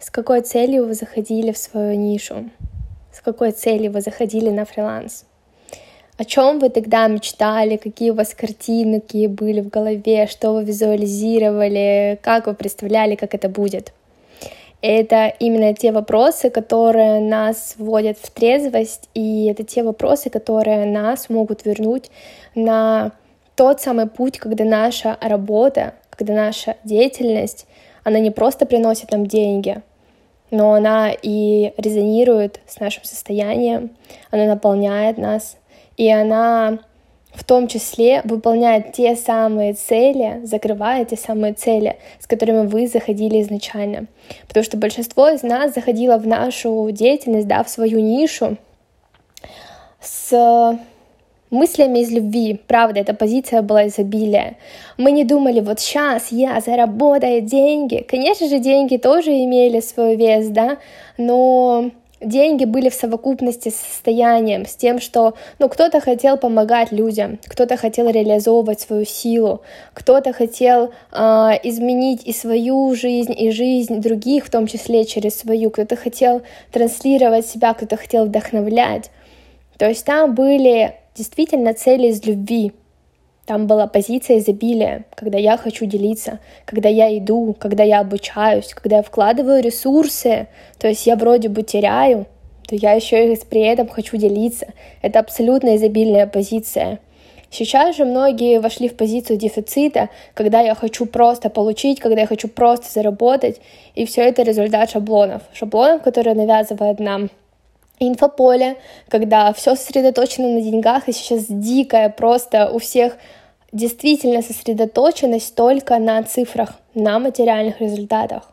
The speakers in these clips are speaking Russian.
С какой целью вы заходили в свою нишу? С какой целью вы заходили на фриланс? О чем вы тогда мечтали, какие у вас картины, какие были в голове, что вы визуализировали, как вы представляли, как это будет? Это именно те вопросы, которые нас вводят в трезвость, и это те вопросы, которые нас могут вернуть на тот самый путь, когда наша работа, когда наша деятельность, она не просто приносит нам деньги, но она и резонирует с нашим состоянием, она наполняет нас, и она в том числе выполняет те самые цели, закрывает те самые цели, с которыми вы заходили изначально. Потому что большинство из нас заходило в нашу деятельность, да, в свою нишу с мыслями из любви. Правда, эта позиция была изобилия. Мы не думали, вот сейчас я заработаю деньги. Конечно же, деньги тоже имели свой вес, да, но деньги были в совокупности с состоянием, с тем, что ну, кто-то хотел помогать людям, кто-то хотел реализовывать свою силу, кто-то хотел э, изменить и свою жизнь, и жизнь других, в том числе через свою, кто-то хотел транслировать себя, кто-то хотел вдохновлять. То есть там были действительно цели из любви. Там была позиция изобилия, когда я хочу делиться, когда я иду, когда я обучаюсь, когда я вкладываю ресурсы, то есть я вроде бы теряю, то я еще и при этом хочу делиться. Это абсолютно изобильная позиция. Сейчас же многие вошли в позицию дефицита, когда я хочу просто получить, когда я хочу просто заработать, и все это результат шаблонов. Шаблонов, которые навязывает нам инфополе, когда все сосредоточено на деньгах, и сейчас дикая просто у всех действительно сосредоточенность только на цифрах, на материальных результатах.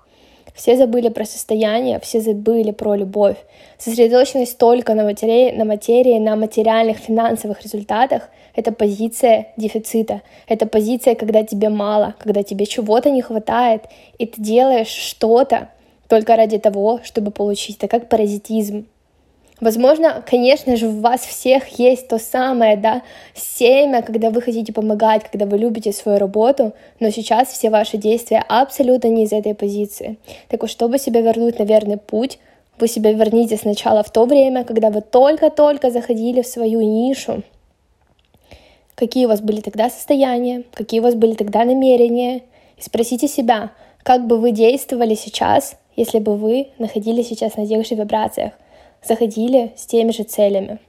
Все забыли про состояние, все забыли про любовь. Сосредоточенность только на материи, на материи, на материальных финансовых результатах — это позиция дефицита. Это позиция, когда тебе мало, когда тебе чего-то не хватает, и ты делаешь что-то только ради того, чтобы получить. Это как паразитизм. Возможно, конечно же, у вас всех есть то самое, да, семя, когда вы хотите помогать, когда вы любите свою работу, но сейчас все ваши действия абсолютно не из этой позиции. Так вот, чтобы себя вернуть на верный путь, вы себя верните сначала в то время, когда вы только-только заходили в свою нишу. Какие у вас были тогда состояния, какие у вас были тогда намерения. И спросите себя, как бы вы действовали сейчас, если бы вы находились сейчас на тех же вибрациях заходили с теми же целями.